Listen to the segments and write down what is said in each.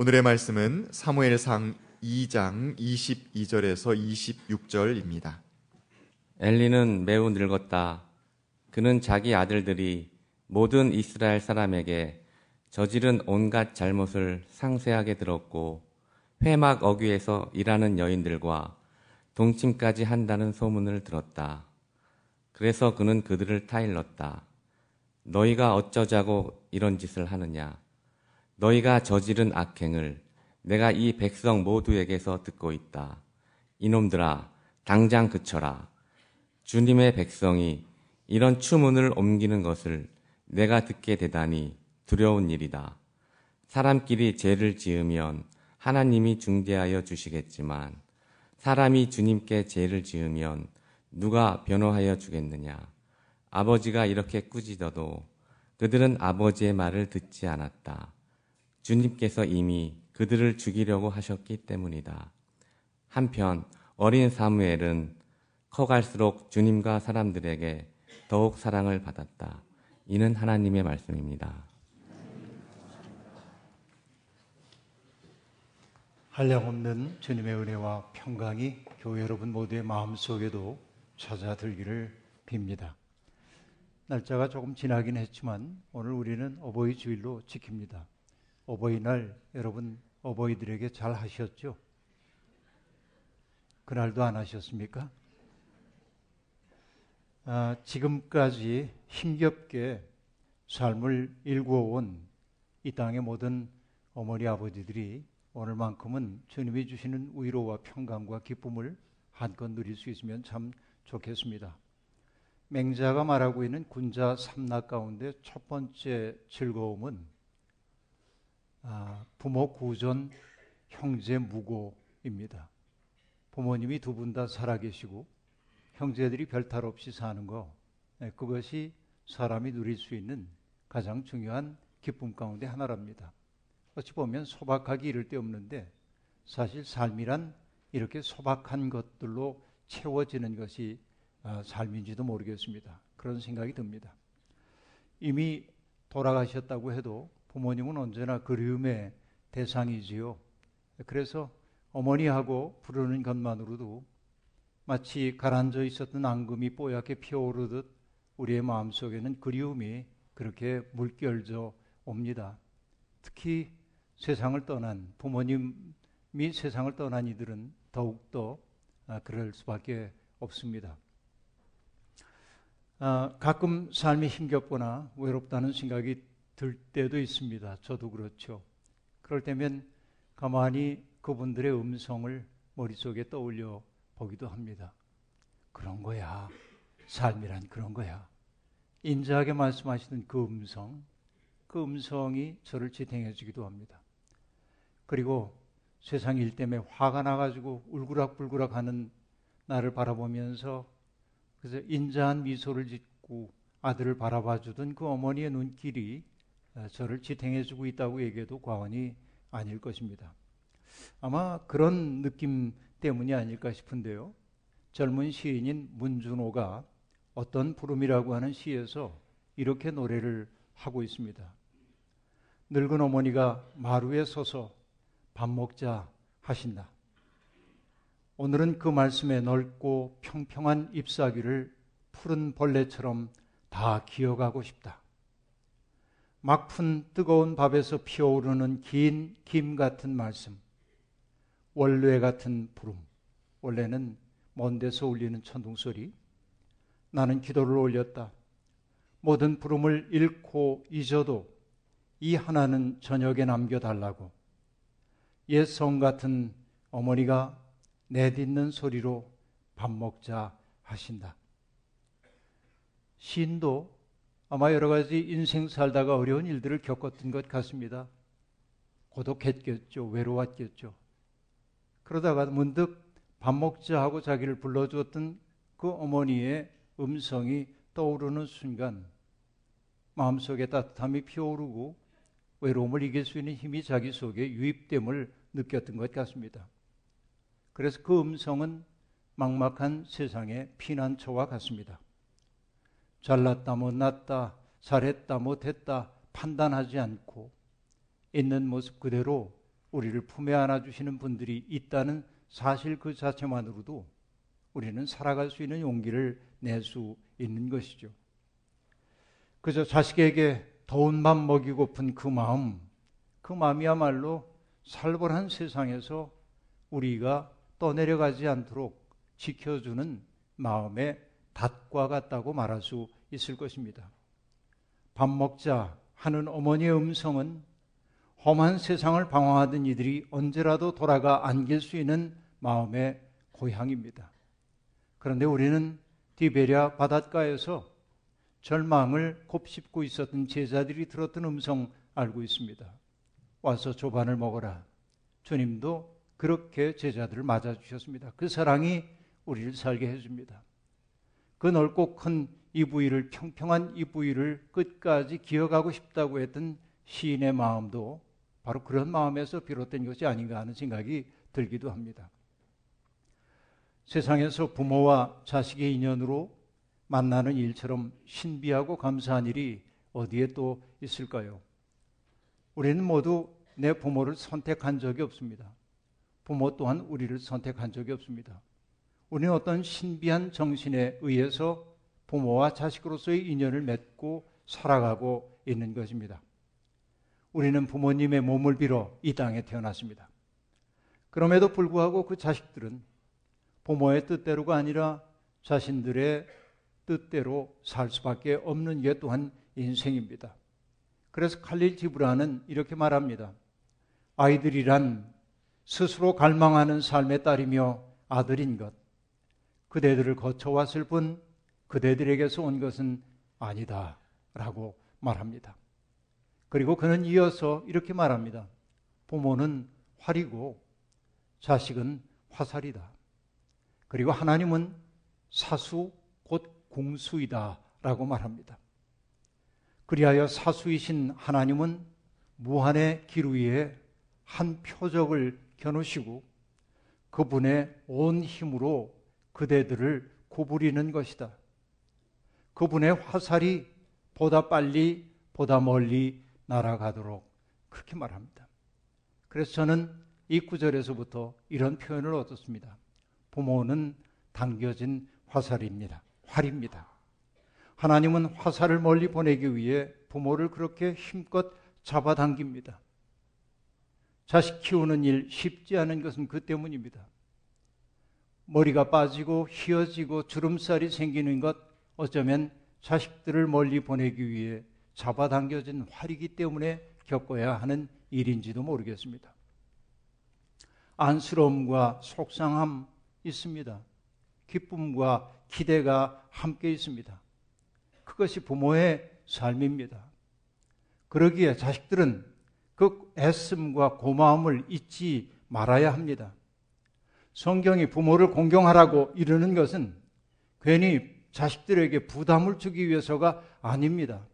오늘의 말씀은 사무엘상 2장 22절에서 26절입니다. 엘리는 매우 늙었다. 그는 자기 아들들이 모든 이스라엘 사람에게 저지른 온갖 잘못을 상세하게 들었고 회막 어귀에서 일하는 여인들과 동침까지 한다는 소문을 들었다. 그래서 그는 그들을 타일렀다. 너희가 어쩌자고 이런 짓을 하느냐? 너희가 저지른 악행을 내가 이 백성 모두에게서 듣고 있다. 이놈들아, 당장 그쳐라. 주님의 백성이 이런 추문을 옮기는 것을 내가 듣게 되다니 두려운 일이다. 사람끼리 죄를 지으면 하나님이 중재하여 주시겠지만 사람이 주님께 죄를 지으면 누가 변호하여 주겠느냐. 아버지가 이렇게 꾸짖어도 그들은 아버지의 말을 듣지 않았다. 주님께서 이미 그들을 죽이려고 하셨기 때문이다. 한편 어린 사무엘은 커갈수록 주님과 사람들에게 더욱 사랑을 받았다. 이는 하나님의 말씀입니다. 한량없는 주님의 은혜와 평강이 교회 여러분 모두의 마음속에도 찾아들기를 빕니다. 날짜가 조금 지나긴 했지만 오늘 우리는 어버이 주일로 지킵니다. 어버이날 여러분 어버이들에게 잘 하셨죠? 그날도 안 하셨습니까? 아, 지금까지 힘겹게 삶을 일구어온 이 땅의 모든 어머니 아버지들이 오늘만큼은 주님이 주시는 위로와 평강과 기쁨을 한껏 누릴 수 있으면 참 좋겠습니다. 맹자가 말하고 있는 군자 삼락 가운데 첫 번째 즐거움은 아, 부모 구전, 형제 무고입니다. 부모님이 두 분 다 살아계시고 형제들이 별탈 없이 사는 거 네, 그것이 사람이 누릴 수 있는 가장 중요한 기쁨 가운데 하나랍니다. 어찌 보면 소박하기 이를 데 없는데 사실 삶이란 이렇게 소박한 것들로 채워지는 것이 아, 삶인지도 모르겠습니다. 그런 생각이 듭니다. 이미 돌아가셨다고 해도 부모님은 언제나 그리움의 대상이지요. 그래서 어머니하고 부르는 것만으로도 마치 가라앉아 있었던 앙금이 뽀얗게 피어오르듯 우리의 마음속에는 그리움이 그렇게 물결져 옵니다. 특히 세상을 떠난 부모님이 세상을 떠난 이들은 더욱더 아, 그럴 수밖에 없습니다. 아, 가끔 삶이 힘겹거나 외롭다는 생각이 들 때도 있습니다. 저도 그렇죠. 그럴 때면 가만히 그분들의 음성을 머릿속에 떠올려 보기도 합니다. 그런 거야. 삶이란 그런 거야. 인자하게 말씀하시는 그 음성, 그 음성이 저를 지탱해 주기도 합니다. 그리고 세상 일 때문에 화가 나가지고 울그락불그락 하는 나를 바라보면서 그래서 인자한 미소를 짓고 아들을 바라봐 주던 그 어머니의 눈길이 저를 지탱해 주고 있다고 얘기해도 과언이 아닐 것입니다. 아마 그런 느낌 때문이 아닐까 싶은데요. 젊은 시인인 문준호가 어떤 부름이라고 하는 시에서 이렇게 노래를 하고 있습니다. 늙은 어머니가 마루에 서서 밥 먹자 하신다. 오늘은 그 말씀에 넓고 평평한 잎사귀를 푸른 벌레처럼 다 기어가고 싶다. 막푼 뜨거운 밥에서 피어오르는 긴 김 같은 말씀, 원래 같은 부름, 원래는 먼 데서 울리는 천둥 소리. 나는 기도를 올렸다. 모든 부름을 잃고 잊어도 이 하나는 저녁에 남겨달라고. 옛성 같은 어머니가 내딛는 소리로 밥 먹자 하신다. 시인도 아마 여러 가지 인생 살다가 어려운 일들을 겪었던 것 같습니다. 고독했겠죠. 외로웠겠죠. 그러다가 문득 밥 먹자 하고 자기를 불러주었던 그 어머니의 음성이 떠오르는 순간 마음속에 따뜻함이 피어오르고 외로움을 이길 수 있는 힘이 자기 속에 유입됨을 느꼈던 것 같습니다. 그래서 그 음성은 막막한 세상의 피난처와 같습니다. 잘났다 못났다 잘했다 못했다 판단하지 않고 있는 모습 그대로 우리를 품에 안아주시는 분들이 있다는 사실 그 자체만으로도 우리는 살아갈 수 있는 용기를 낼 수 있는 것이죠. 그저 자식에게 더운 밥 먹이고픈 그 마음, 그 마음이야말로 살벌한 세상에서 우리가 떠내려가지 않도록 지켜주는 마음의 닷과 같다고 말할 수 있을 것입니다. 밥 먹자 하는 어머니의 음성은 험한 세상을 방황하던 이들이 언제라도 돌아가 안길 수 있는 마음의 고향입니다. 그런데 우리는 디베리아 바닷가에서 절망을 곱씹고 있었던 제자들이 들었던 음성 알고 있습니다. 와서 조반을 먹어라. 주님도 그렇게 제자들을 맞아주셨습니다. 그 사랑이 우리를 살게 해줍니다. 그 넓고 큰 이 부위를 평평한 이 부위를 끝까지 기억하고 싶다고 했던 시인의 마음도 바로 그런 마음에서 비롯된 것이 아닌가 하는 생각이 들기도 합니다. 세상에서 부모와 자식의 인연으로 만나는 일처럼 신비하고 감사한 일이 어디에 또 있을까요? 우리는 모두 내 부모를 선택한 적이 없습니다. 부모 또한 우리를 선택한 적이 없습니다. 우리는 어떤 신비한 정신에 의해서 부모와 자식으로서의 인연을 맺고 살아가고 있는 것입니다. 우리는 부모님의 몸을 빌어 이 땅에 태어났습니다. 그럼에도 불구하고 그 자식들은 부모의 뜻대로가 아니라 자신들의 뜻대로 살 수밖에 없는 게 또한 인생입니다. 그래서 칼릴 지브라는 이렇게 말합니다. 아이들이란 스스로 갈망하는 삶의 딸이며 아들인 것. 그대들을 거쳐왔을 뿐 그대들에게서 온 것은 아니다. 라고 말합니다. 그리고 그는 이어서 이렇게 말합니다. 부모는 활이고 자식은 화살이다. 그리고 하나님은 사수 곧 공수이다. 라고 말합니다. 그리하여 사수이신 하나님은 무한의 길 위에 한 표적을 겨누시고 그분의 온 힘으로 그대들을 구부리는 것이다. 그분의 화살이 보다 빨리, 보다 멀리 날아가도록 그렇게 말합니다. 그래서 저는 이 구절에서부터 이런 표현을 얻었습니다. 부모는 당겨진 화살입니다. 활입니다. 하나님은 화살을 멀리 보내기 위해 부모를 그렇게 힘껏 잡아당깁니다. 자식 키우는 일 쉽지 않은 것은 그 때문입니다. 머리가 빠지고 휘어지고 주름살이 생기는 것 어쩌면 자식들을 멀리 보내기 위해 잡아당겨진 활이기 때문에 겪어야 하는 일인지도 모르겠습니다. 안쓰러움과 속상함 있습니다. 기쁨과 기대가 함께 있습니다. 그것이 부모의 삶입니다. 그러기에 자식들은 그 애씀과 고마움을 잊지 말아야 합니다. 성경이 부모를 공경하라고 이르는 것은 괜히 자식들에게 부담을 주기 위해서가 아닙니다.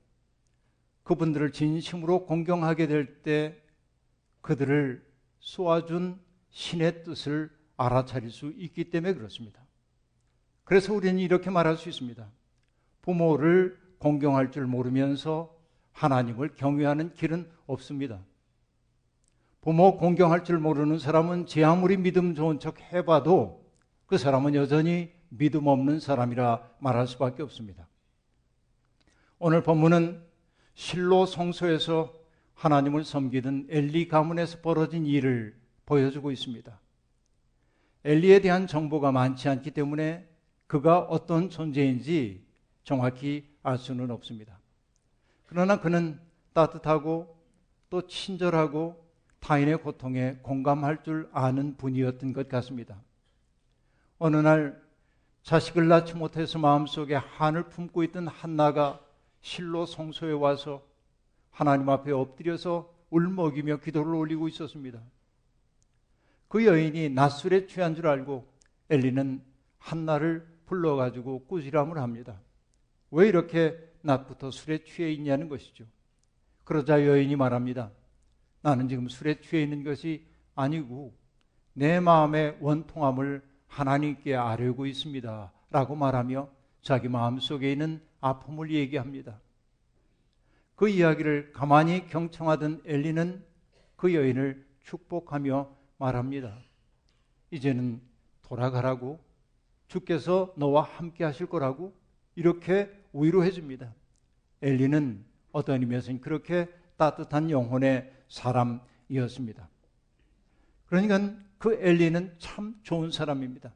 그분들을 진심으로 공경하게 될 때 그들을 쏘아준 신의 뜻을 알아차릴 수 있기 때문에 그렇습니다. 그래서 우리는 이렇게 말할 수 있습니다. 부모를 공경할 줄 모르면서 하나님을 경외하는 길은 없습니다. 부모 공경할 줄 모르는 사람은 제 아무리 믿음 좋은 척 해봐도 그 사람은 여전히 믿음 없는 사람이라 말할 수밖에 없습니다. 오늘 본문은 실로 성소에서 하나님을 섬기던 엘리 가문에서 벌어진 일을 보여주고 있습니다. 엘리에 대한 정보가 많지 않기 때문에 그가 어떤 존재인지 정확히 알 수는 없습니다. 그러나 그는 따뜻하고 또 친절하고 타인의 고통에 공감할 줄 아는 분이었던 것 같습니다. 어느 날 자식을 낳지 못해서 마음속에 한을 품고 있던 한나가 실로 성소에 와서 하나님 앞에 엎드려서 울먹이며 기도를 올리고 있었습니다. 그 여인이 낮술에 취한 줄 알고 엘리는 한나를 불러가지고 꾸지람을 합니다. 왜 이렇게 낮부터 술에 취해 있냐는 것이죠. 그러자 여인이 말합니다. 나는 지금 술에 취해 있는 것이 아니고 내 마음의 원통함을 하나님께 아뢰고 있습니다. 라고 말하며 자기 마음 속에 있는 아픔을 얘기합니다. 그 이야기를 가만히 경청하던 엘리는 그 여인을 축복하며 말합니다. 이제는 돌아가라고 주께서 너와 함께 하실 거라고 이렇게 위로해 줍니다. 엘리는 어떤 의미에서는 그렇게 따뜻한 영혼의 사람이었습니다. 그러니까 그 엘리는 참 좋은 사람입니다.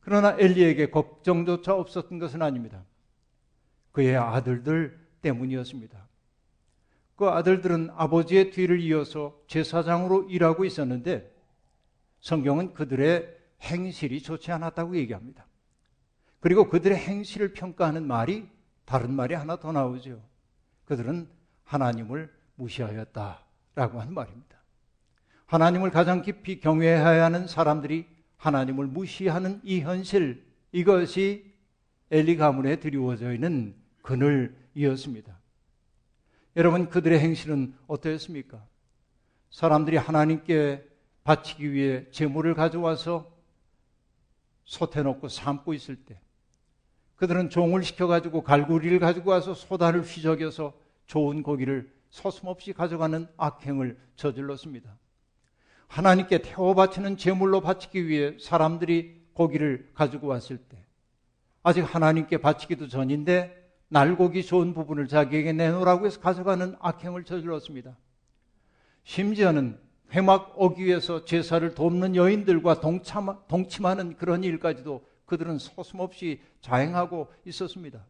그러나 엘리에게 걱정조차 없었던 것은 아닙니다. 그의 아들들 때문이었습니다. 그 아들들은 아버지의 뒤를 이어서 제사장으로 일하고 있었는데 성경은 그들의 행실이 좋지 않았다고 얘기합니다. 그리고 그들의 행실을 평가하는 말이 다른 말이 하나 더 나오죠. 그들은 하나님을 무시하였다라고 하는 말입니다. 하나님을 가장 깊이 경외해야 하는 사람들이 하나님을 무시하는 이 현실, 이것이 엘리 가문에 드리워져 있는 그늘이었습니다. 여러분, 그들의 행실은 어떠했습니까? 사람들이 하나님께 바치기 위해 재물을 가져와서 솥에 넣고 삶고 있을 때, 그들은 종을 시켜가지고 갈구리를 가지고 와서 소다를 휘저겨서 좋은 고기를 서슴없이 가져가는 악행을 저질렀습니다. 하나님께 태워 바치는 제물로 바치기 위해 사람들이 고기를 가지고 왔을 때 아직 하나님께 바치기도 전인데 날고기 좋은 부분을 자기에게 내놓으라고 해서 가져가는 악행을 저질렀습니다. 심지어는 회막 위해서 제사를 돕는 여인들과 동참, 동침하는 그런 일까지도 그들은 소슴없이 자행하고 있었습니다.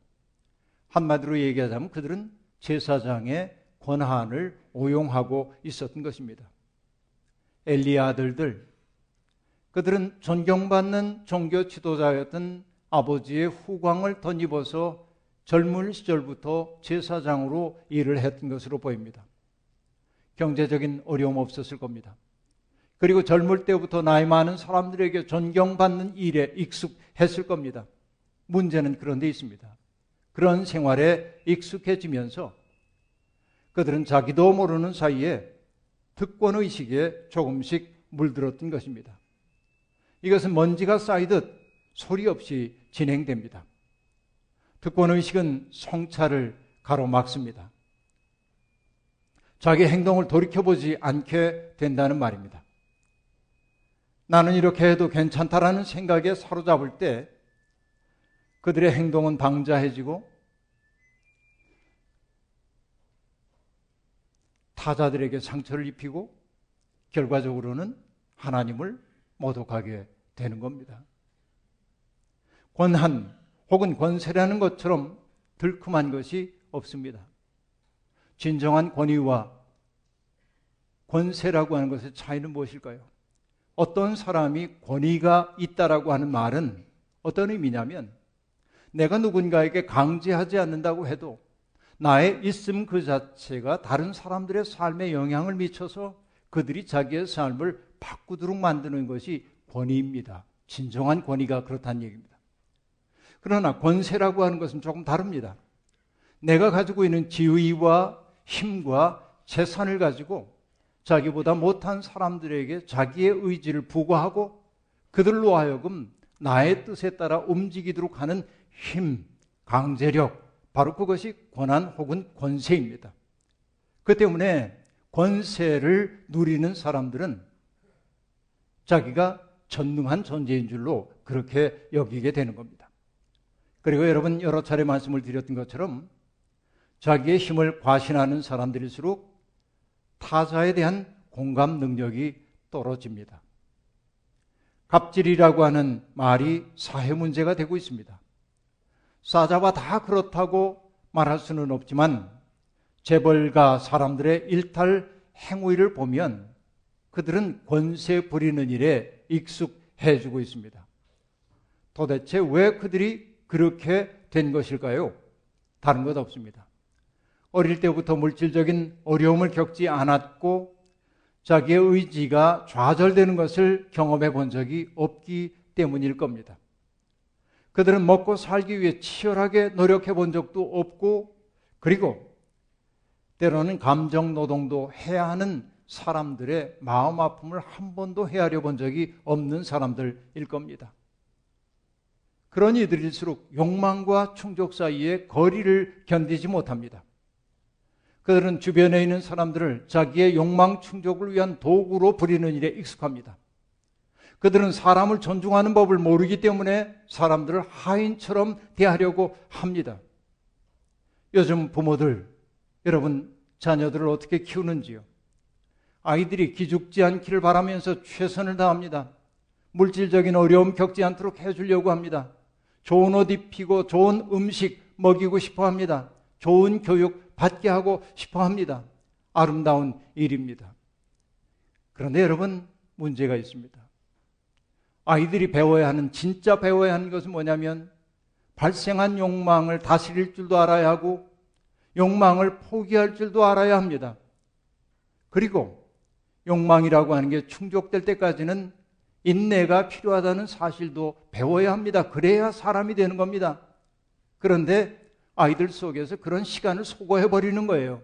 한마디로 얘기하자면 그들은 제사장의 권한을 오용하고 있었던 것입니다. 엘리 아들들, 그들은 존경받는 종교 지도자였던 아버지의 후광을 덧입어서 젊은 시절부터 제사장으로 일을 했던 것으로 보입니다. 경제적인 어려움 없었을 겁니다. 그리고 젊을 때부터 나이 많은 사람들에게 존경받는 일에 익숙했을 겁니다. 문제는 그런 데 있습니다. 그런 생활에 익숙해지면서 그들은 자기도 모르는 사이에 특권 의식에 조금씩 물들었던 것입니다. 이것은 먼지가 쌓이듯 소리 없이 진행됩니다. 특권 의식은 성찰을 가로막습니다. 자기 행동을 돌이켜보지 않게 된다는 말입니다. 나는 이렇게 해도 괜찮다라는 생각에 사로잡을 때 그들의 행동은 방자해지고 타자들에게 상처를 입히고 결과적으로는 하나님을 모독하게 되는 겁니다. 권한 혹은 권세라는 것처럼 들큼한 것이 없습니다. 진정한 권위와 권세라고 하는 것의 차이는 무엇일까요? 어떤 사람이 권위가 있다라고 하는 말은 어떤 의미냐면 내가 누군가에게 강제하지 않는다고 해도 나의 있음 그 자체가 다른 사람들의 삶에 영향을 미쳐서 그들이 자기의 삶을 바꾸도록 만드는 것이 권위입니다. 진정한 권위가 그렇다는 얘기입니다. 그러나 권세라고 하는 것은 조금 다릅니다. 내가 가지고 있는 지위와 힘과 재산을 가지고 자기보다 못한 사람들에게 자기의 의지를 부과하고 그들로 하여금 나의 뜻에 따라 움직이도록 하는 힘, 강제력, 바로 그것이 권한 혹은 권세입니다. 그 때문에 권세를 누리는 사람들은 자기가 전능한 존재인 줄로 그렇게 여기게 되는 겁니다. 그리고 여러분 여러 차례 말씀을 드렸던 것처럼 자기의 힘을 과신하는 사람들일수록 타자에 대한 공감 능력이 떨어집니다. 갑질이라고 하는 말이 사회 문제가 되고 있습니다. 싸잡아 다 그렇다고 말할 수는 없지만 재벌가 사람들의 일탈 행위를 보면 그들은 권세 부리는 일에 익숙해지고 있습니다. 도대체 왜 그들이 그렇게 된 것일까요? 다른 것 없습니다. 어릴 때부터 물질적인 어려움을 겪지 않았고 자기의 의지가 좌절되는 것을 경험해 본 적이 없기 때문일 겁니다. 그들은 먹고 살기 위해 치열하게 노력해 본 적도 없고 그리고 때로는 감정 노동도 해야 하는 사람들의 마음 아픔을 한 번도 헤아려 본 적이 없는 사람들일 겁니다. 그런 이들일수록 욕망과 충족 사이에 거리를 견디지 못합니다. 그들은 주변에 있는 사람들을 자기의 욕망 충족을 위한 도구로 부리는 일에 익숙합니다. 그들은 사람을 존중하는 법을 모르기 때문에 사람들을 하인처럼 대하려고 합니다. 요즘 부모들, 여러분 자녀들을 어떻게 키우는지요? 아이들이 기죽지 않기를 바라면서 최선을 다합니다. 물질적인 어려움 겪지 않도록 해주려고 합니다. 좋은 옷 입히고 좋은 음식 먹이고 싶어 합니다. 좋은 교육 받게 하고 싶어 합니다. 아름다운 일입니다. 그런데 여러분, 문제가 있습니다. 아이들이 배워야 하는, 진짜 배워야 하는 것은 뭐냐면, 발생한 욕망을 다스릴 줄도 알아야 하고, 욕망을 포기할 줄도 알아야 합니다. 그리고 욕망이라고 하는 게 충족될 때까지는 인내가 필요하다는 사실도 배워야 합니다. 그래야 사람이 되는 겁니다. 그런데 아이들 속에서 그런 시간을 소거해 버리는 거예요.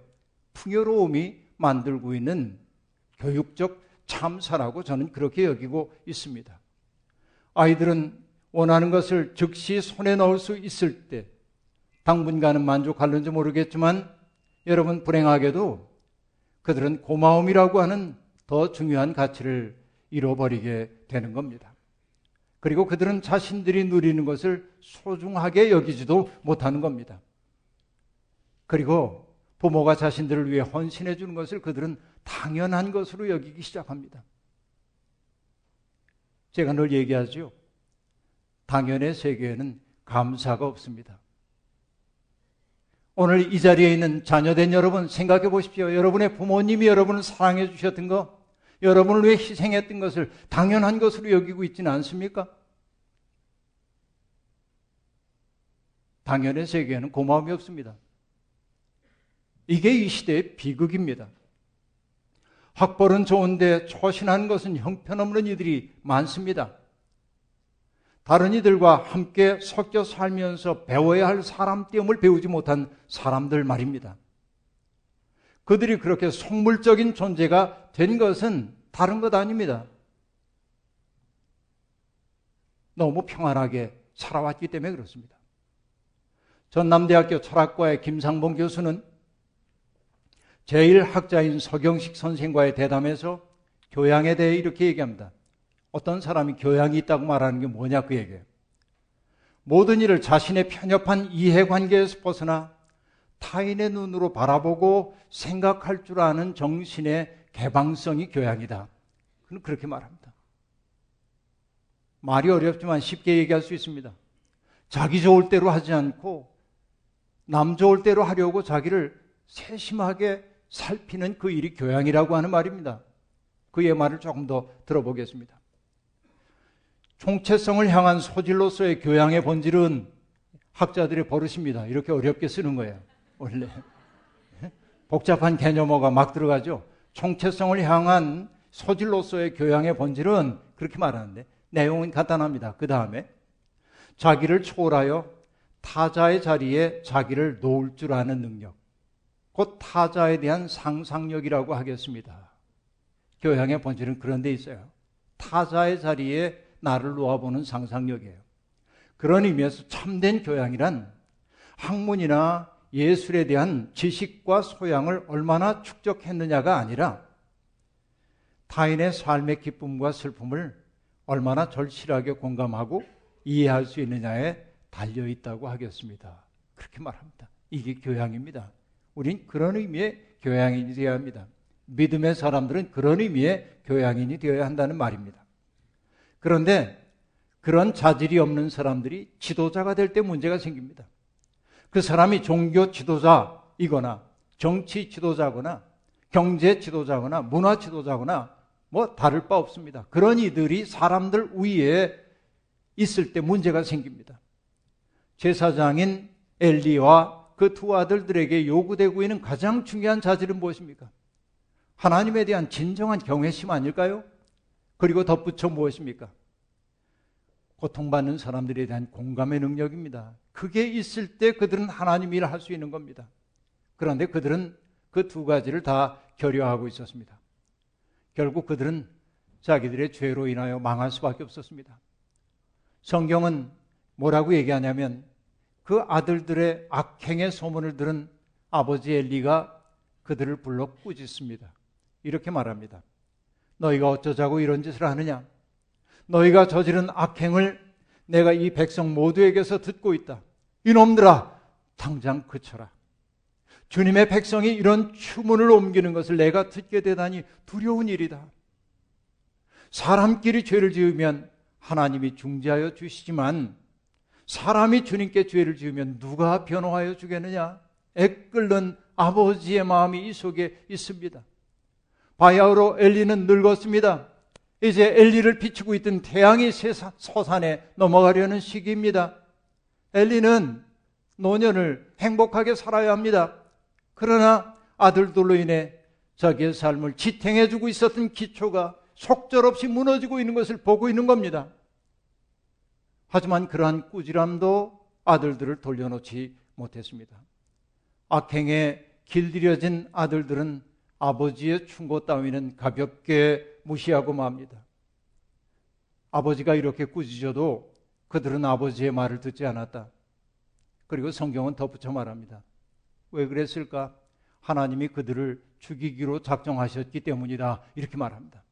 풍요로움이 만들고 있는 교육적 참사라고 저는 그렇게 여기고 있습니다. 아이들은 원하는 것을 즉시 손에 넣을 수 있을 때 당분간은 만족할는지 모르겠지만 여러분 불행하게도 그들은 고마움이라고 하는 더 중요한 가치를 잃어버리게 되는 겁니다. 그리고 그들은 자신들이 누리는 것을 소중하게 여기지도 못하는 겁니다. 그리고 부모가 자신들을 위해 헌신해 주는 것을 그들은 당연한 것으로 여기기 시작합니다. 제가 늘 얘기하죠. 당연의 세계에는 감사가 없습니다. 오늘 이 자리에 있는 자녀된 여러분 생각해 보십시오. 여러분의 부모님이 여러분을 사랑해 주셨던 거, 여러분을 위해 희생했던 것을 당연한 것으로 여기고 있지는 않습니까? 당연의 세계에는 고마움이 없습니다. 이게 이 시대의 비극입니다. 학벌은 좋은데 초신하는 것은 형편없는 이들이 많습니다. 다른 이들과 함께 섞여 살면서 배워야 할 사람됨을 배우지 못한 사람들 말입니다. 그들이 그렇게 속물적인 존재가 된 것은 다른 것 아닙니다. 너무 평안하게 살아왔기 때문에 그렇습니다. 전남대학교 철학과의 김상봉 교수는 제1학자인 서경식 선생과의 대담에서 교양에 대해 이렇게 얘기합니다. 어떤 사람이 교양이 있다고 말하는 게 뭐냐 그 얘기예요. 모든 일을 자신의 편협한 이해관계에서 벗어나 타인의 눈으로 바라보고 생각할 줄 아는 정신의 개방성이 교양이다. 그는 그렇게 말합니다. 말이 어렵지만 쉽게 얘기할 수 있습니다. 자기 좋을 대로 하지 않고 남 좋을 대로 하려고 자기를 세심하게 살피는 그 일이 교양이라고 하는 말입니다. 그의 말을 조금 더 들어보겠습니다. 총체성을 향한 소질로서의 교양의 본질은 학자들의 버릇입니다. 이렇게 어렵게 쓰는 거예요. 원래. 복잡한 개념어가 막 들어가죠. 총체성을 향한 소질로서의 교양의 본질은 그렇게 말하는데 내용은 간단합니다. 그 다음에 자기를 초월하여 타자의 자리에 자기를 놓을 줄 아는 능력. 곧 타자에 대한 상상력이라고 하겠습니다. 교양의 본질은 그런 데 있어요. 타자의 자리에 나를 놓아보는 상상력이에요. 그런 의미에서 참된 교양이란 학문이나 예술에 대한 지식과 소양을 얼마나 축적했느냐가 아니라 타인의 삶의 기쁨과 슬픔을 얼마나 절실하게 공감하고 이해할 수 있느냐에 달려 있다고 하겠습니다. 그렇게 말합니다. 이게 교양입니다. 우린 그런 의미의 교양인이 되어야 합니다. 믿음의 사람들은 그런 의미의 교양인이 되어야 한다는 말입니다. 그런데 그런 자질이 없는 사람들이 지도자가 될 때 문제가 생깁니다. 그 사람이 종교 지도자이거나 정치 지도자거나 경제 지도자거나 문화 지도자거나 뭐 다를 바 없습니다. 그런 이들이 사람들 위에 있을 때 문제가 생깁니다. 제사장인 엘리와 그 두 아들들에게 요구되고 있는 가장 중요한 자질은 무엇입니까? 하나님에 대한 진정한 경외심 아닐까요? 그리고 덧붙여 무엇입니까? 고통받는 사람들에 대한 공감의 능력입니다. 그게 있을 때 그들은 하나님 일을 할 수 있는 겁니다. 그런데 그들은 그 두 가지를 다 결여하고 있었습니다. 결국 그들은 자기들의 죄로 인하여 망할 수밖에 없었습니다. 성경은 뭐라고 얘기하냐면 그 아들들의 악행의 소문을 들은 아버지 엘리가 그들을 불러 꾸짖습니다. 이렇게 말합니다. 너희가 어쩌자고 이런 짓을 하느냐? 너희가 저지른 악행을 내가 이 백성 모두에게서 듣고 있다. 이놈들아, 당장 그쳐라. 주님의 백성이 이런 추문을 옮기는 것을 내가 듣게 되다니 두려운 일이다. 사람끼리 죄를 지으면 하나님이 중재하여 주시지만 사람이 주님께 죄를 지으면 누가 변호하여 주겠느냐? 애끓는 아버지의 마음이 이 속에 있습니다. 바야흐로 엘리는 늙었습니다. 이제 엘리를 비추고 있던 태양이 서산에 넘어가려는 시기입니다. 엘리는 노년을 행복하게 살아야 합니다. 그러나 아들들로 인해 자기의 삶을 지탱해주고 있었던 기초가 속절없이 무너지고 있는 것을 보고 있는 겁니다. 하지만 그러한 꾸지람도 아들들을 돌려놓지 못했습니다. 악행에 길들여진 아들들은 아버지의 충고 따위는 가볍게 무시하고 맙니다. 아버지가 이렇게 꾸짖어도 그들은 아버지의 말을 듣지 않았다. 그리고 성경은 덧붙여 말합니다. 왜 그랬을까? 하나님이 그들을 죽이기로 작정하셨기 때문이다. 이렇게 말합니다.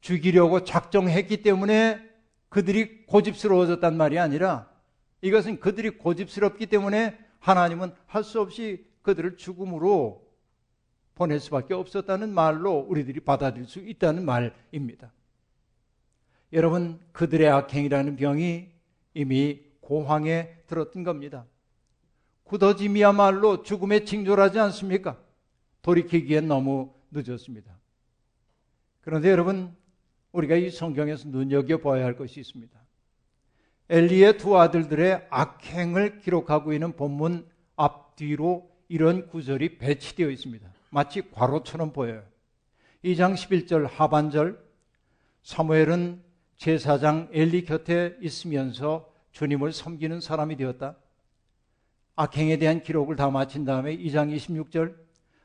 죽이려고 작정했기 때문에 그들이 고집스러워졌단 말이 아니라 이것은 그들이 고집스럽기 때문에 하나님은 할 수 없이 그들을 죽음으로 보낼 수밖에 없었다는 말로 우리들이 받아들일 수 있다는 말입니다. 여러분, 그들의 악행이라는 병이 이미 고황에 들었던 겁니다. 굳어짐이야말로 죽음에 징조하지 않습니까? 돌이키기엔 너무 늦었습니다. 그런데 여러분, 우리가 이 성경에서 눈여겨봐야 할 것이 있습니다. 엘리의 두 아들들의 악행을 기록하고 있는 본문 앞뒤로 이런 구절이 배치되어 있습니다. 마치 괄호처럼 보여요. 2장 11절 하반절 사무엘은 제사장 엘리 곁에 있으면서 주님을 섬기는 사람이 되었다. 악행에 대한 기록을 다 마친 다음에 2장 26절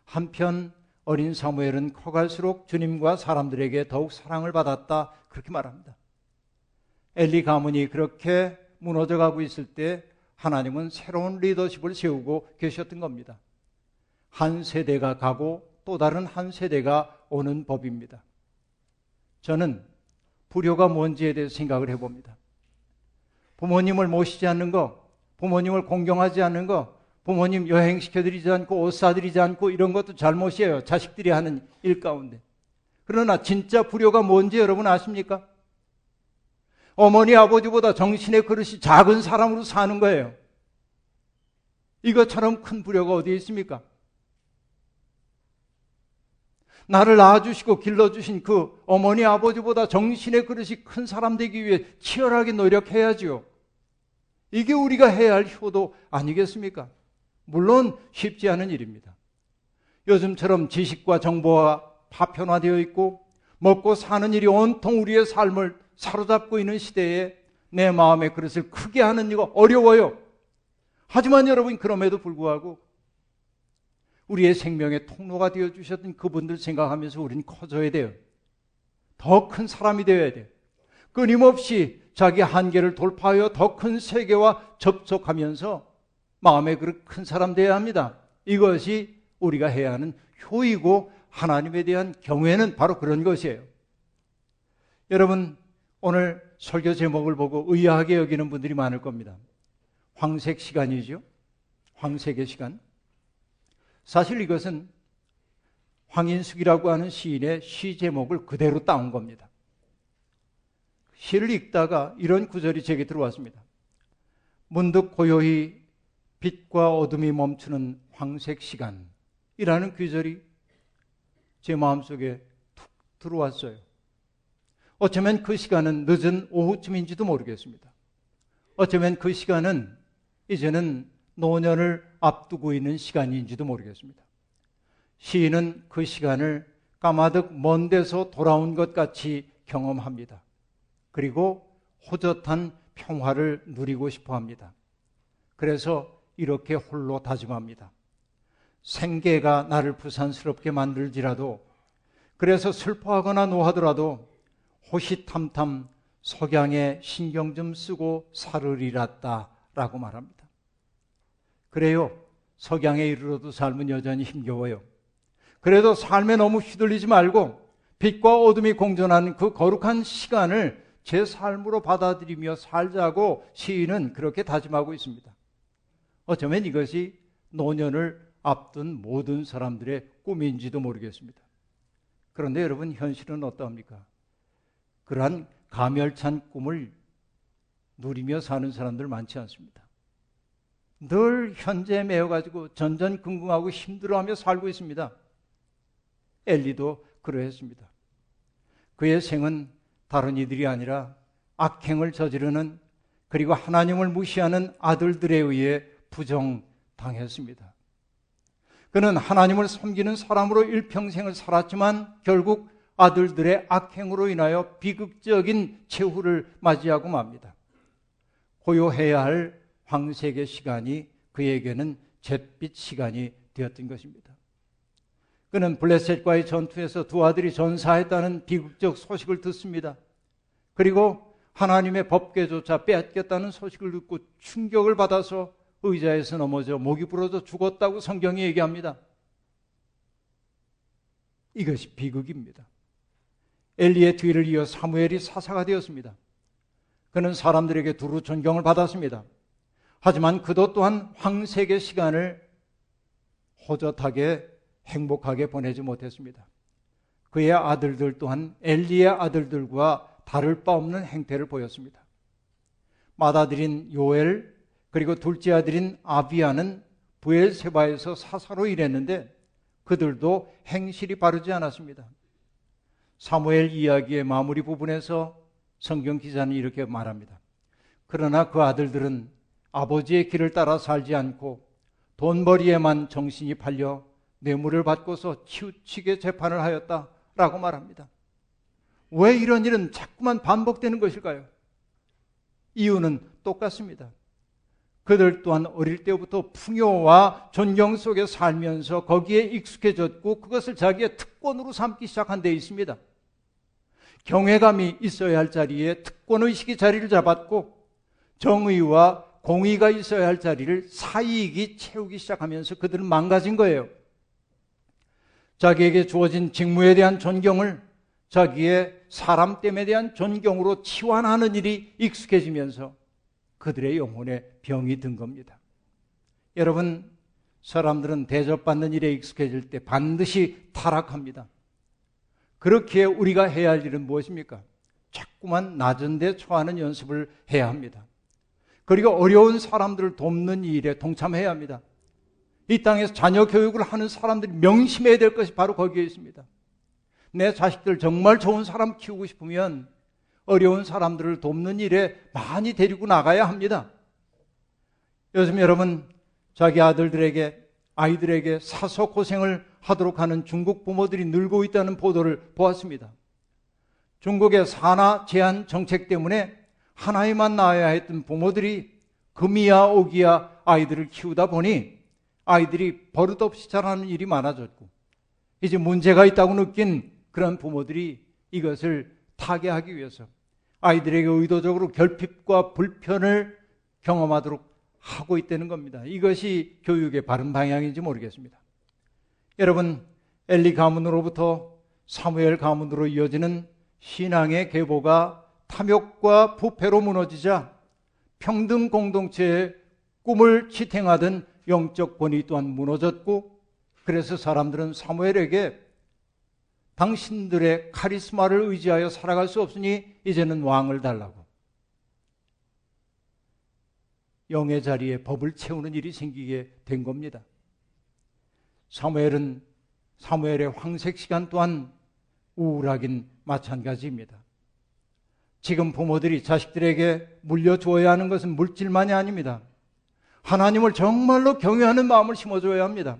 한편 어린 사무엘은 커갈수록 주님과 사람들에게 더욱 사랑을 받았다. 그렇게 말합니다. 엘리 가문이 그렇게 무너져 가고 있을 때 하나님은 새로운 리더십을 세우고 계셨던 겁니다. 한 세대가 가고 또 다른 한 세대가 오는 법입니다. 저는 불효가 뭔지에 대해서 생각을 해봅니다. 부모님을 모시지 않는 거, 부모님을 공경하지 않는 거, 부모님 여행시켜드리지 않고 옷 사드리지 않고 이런 것도 잘못이에요. 자식들이 하는 일 가운데. 그러나 진짜 불효가 뭔지 여러분 아십니까? 어머니 아버지보다 정신의 그릇이 작은 사람으로 사는 거예요. 이것처럼 큰 불효가 어디에 있습니까? 나를 낳아주시고 길러주신 그 어머니 아버지보다 정신의 그릇이 큰 사람 되기 위해 치열하게 노력해야지요. 이게 우리가 해야 할 효도 아니겠습니까? 물론 쉽지 않은 일입니다. 요즘처럼 지식과 정보가 파편화되어 있고 먹고 사는 일이 온통 우리의 삶을 사로잡고 있는 시대에 내 마음의 그릇을 크게 하는 이가 어려워요. 하지만 여러분 그럼에도 불구하고 우리의 생명의 통로가 되어 주셨던 그분들 생각하면서 우리는 커져야 돼요. 더 큰 사람이 되어야 돼요. 끊임없이 자기 한계를 돌파하여 더 큰 세계와 접촉하면서 그릇 큰 사람 되어야 합니다. 이것이 우리가 해야 하는 효이고 하나님에 대한 경외는 바로 그런 것이에요. 여러분, 오늘 설교 제목을 보고 의아하게 여기는 분들이 많을 겁니다. 황색 시간이죠. 황색의 시간. 사실 이것은 황인숙이라고 하는 시인의 시 제목을 그대로 따온 겁니다. 시를 읽다가 이런 구절이 제게 들어왔습니다. 문득 고요히 빛과 어둠이 멈추는 황색 시간이라는 구절이 제 마음속에 툭 들어왔어요. 어쩌면 그 시간은 늦은 오후쯤인지도 모르겠습니다. 어쩌면 그 시간은 이제는 노년을 앞두고 있는 시간인지도 모르겠습니다. 시인은 그 시간을 까마득 먼 데서 돌아온 것 같이 경험합니다. 그리고 호젓한 평화를 누리고 싶어 합니다. 그래서 이렇게 홀로 다짐합니다. 생계가 나를 부산스럽게 만들지라도 그래서 슬퍼하거나 노하더라도 호시탐탐 석양에 신경 좀 쓰고 살으리랐다 라고 말합니다. 그래요. 석양에 이르러도 삶은 여전히 힘겨워요. 그래도 삶에 너무 휘둘리지 말고 빛과 어둠이 공존하는 그 거룩한 시간을 제 삶으로 받아들이며 살자고 시인은 그렇게 다짐하고 있습니다. 어쩌면 이것이 노년을 앞둔 모든 사람들의 꿈인지도 모르겠습니다. 그런데 여러분 현실은 어떠합니까? 그러한 가멸찬 꿈을 누리며 사는 사람들 많지 않습니다. 늘 현재에 매여가지고 전전긍긍하고 힘들어하며 살고 있습니다. 엘리도 그러했습니다. 그의 생은 다른 이들이 아니라 악행을 저지르는 그리고 하나님을 무시하는 아들들에 의해 부정당했습니다. 그는 하나님을 섬기는 사람으로 일평생을 살았지만 결국 아들들의 악행으로 인하여 비극적인 최후를 맞이하고 맙니다. 고요해야 할 황색의 시간이 그에게는 잿빛 시간이 되었던 것입니다. 그는 블레셋과의 전투에서 두 아들이 전사했다는 비극적 소식을 듣습니다. 그리고 하나님의 법궤조차 빼앗겼다는 소식을 듣고 충격을 받아서 의자에서 넘어져 목이 부러져 죽었다고 성경이 얘기합니다. 이것이 비극입니다. 엘리의 뒤를 이어 사무엘이 사사가 되었습니다. 그는 사람들에게 두루 존경을 받았습니다. 하지만 그도 또한 황색의 시간을 호젓하게 행복하게 보내지 못했습니다. 그의 아들들 또한 엘리의 아들들과 다를 바 없는 행태를 보였습니다. 맏아들인 요엘 그리고 둘째 아들인 아비아는 부엘세바에서 사사로 일했는데 그들도 행실이 바르지 않았습니다. 사무엘 이야기의 마무리 부분에서 성경 기자는 이렇게 말합니다. 그러나 그 아들들은 아버지의 길을 따라 살지 않고 돈벌이에만 정신이 팔려 뇌물을 받고서 치우치게 재판을 하였다라고 말합니다. 왜 이런 일은 자꾸만 반복되는 것일까요? 이유는 똑같습니다. 그들 또한 어릴 때부터 풍요와 존경 속에 살면서 거기에 익숙해졌고 그것을 자기의 특권으로 삼기 시작한 데 있습니다. 경외감이 있어야 할 자리에 특권의식이 자리를 잡았고 정의와 공의가 있어야 할 자리를 사이익이 채우기 시작하면서 그들은 망가진 거예요. 자기에게 주어진 직무에 대한 존경을 자기의 사람됨에 대한 존경으로 치환하는 일이 익숙해지면서 그들의 영혼에 병이 든 겁니다. 여러분, 사람들은 대접받는 일에 익숙해질 때 반드시 타락합니다. 그렇게 우리가 해야 할 일은 무엇입니까? 자꾸만 낮은 데 처하는 연습을 해야 합니다. 그리고 어려운 사람들을 돕는 일에 동참해야 합니다. 이 땅에서 자녀 교육을 하는 사람들이 명심해야 될 것이 바로 거기에 있습니다. 내 자식들 정말 좋은 사람 키우고 싶으면 어려운 사람들을 돕는 일에 많이 데리고 나가야 합니다. 요즘 여러분 자기 아들들에게 아이들에게 사서 고생을 하도록 하는 중국 부모들이 늘고 있다는 보도를 보았습니다. 중국의 산화 제한 정책 때문에 하나에만 낳아야 했던 부모들이 금이야 오기야 아이들을 키우다 보니 아이들이 버릇없이 자라는 일이 많아졌고 이제 문제가 있다고 느낀 그런 부모들이 이것을 타개하기 위해서 아이들에게 의도적으로 결핍과 불편을 경험하도록 하고 있다는 겁니다. 이것이 교육의 바른 방향인지 모르겠습니다. 여러분, 엘리 가문으로부터 사무엘 가문으로 이어지는 신앙의 계보가 탐욕과 부패로 무너지자 평등 공동체의 꿈을 지탱하던 영적 권위 또한 무너졌고 그래서 사람들은 사무엘에게 당신들의 카리스마를 의지하여 살아갈 수 없으니 이제는 왕을 달라고 영의 자리에 법을 채우는 일이 생기게 된 겁니다. 사무엘은 사무엘의 황색 시간 또한 우울하긴 마찬가지입니다. 지금 부모들이 자식들에게 물려주어야 하는 것은 물질만이 아닙니다. 하나님을 정말로 경외하는 마음을 심어줘야 합니다.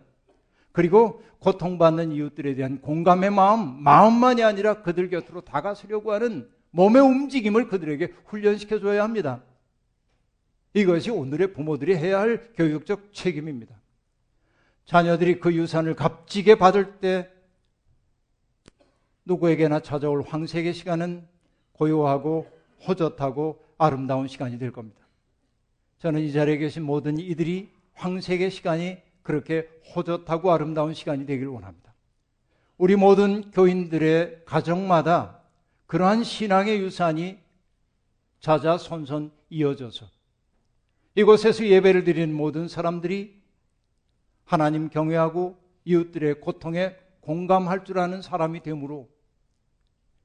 그리고 고통받는 이웃들에 대한 공감의 마음, 마음만이 아니라 그들 곁으로 다가서려고 하는 몸의 움직임을 그들에게 훈련시켜 줘야 합니다. 이것이 오늘의 부모들이 해야 할 교육적 책임입니다. 자녀들이 그 유산을 값지게 받을 때 누구에게나 찾아올 황색의 시간은 고요하고 호젓하고 아름다운 시간이 될 겁니다. 저는 이 자리에 계신 모든 이들이 황색의 시간이 그렇게 호젓하고 아름다운 시간이 되길 원합니다. 우리 모든 교인들의 가정마다 그러한 신앙의 유산이 자자손손 이어져서 이곳에서 예배를 드리는 모든 사람들이 하나님 경외하고 이웃들의 고통에 공감할 줄 아는 사람이 되므로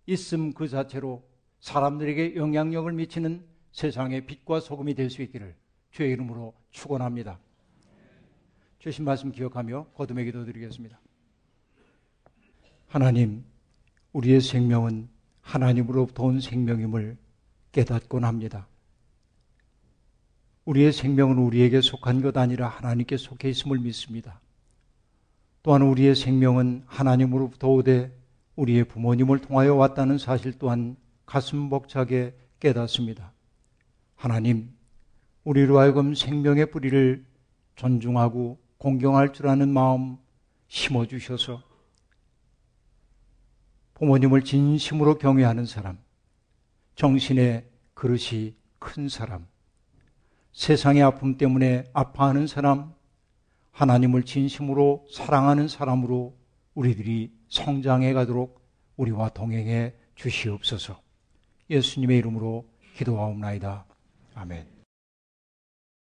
있음 그 자체로 사람들에게 영향력을 미치는 세상의 빛과 소금이 될 수 있기를 주의 이름으로 축원합니다. 주신 말씀 기억하며 거듭의 기도 드리겠습니다. 하나님, 우리의 생명은 하나님으로부터 온 생명임을 깨닫곤 합니다. 우리의 생명은 우리에게 속한 것 아니라 하나님께 속해 있음을 믿습니다. 또한 우리의 생명은 하나님으로부터 오되 우리의 부모님을 통하여 왔다는 사실 또한 가슴 벅차게 깨닫습니다. 하나님, 우리로 하여금 생명의 뿌리를 존중하고 공경할 줄 아는 마음 심어주셔서 부모님을 진심으로 경외하는 사람, 정신의 그릇이 큰 사람, 세상의 아픔 때문에 아파하는 사람, 하나님을 진심으로 사랑하는 사람으로 우리들이 성장해 가도록 우리와 동행해 주시옵소서. 예수님의 이름으로 기도하옵나이다. 아멘.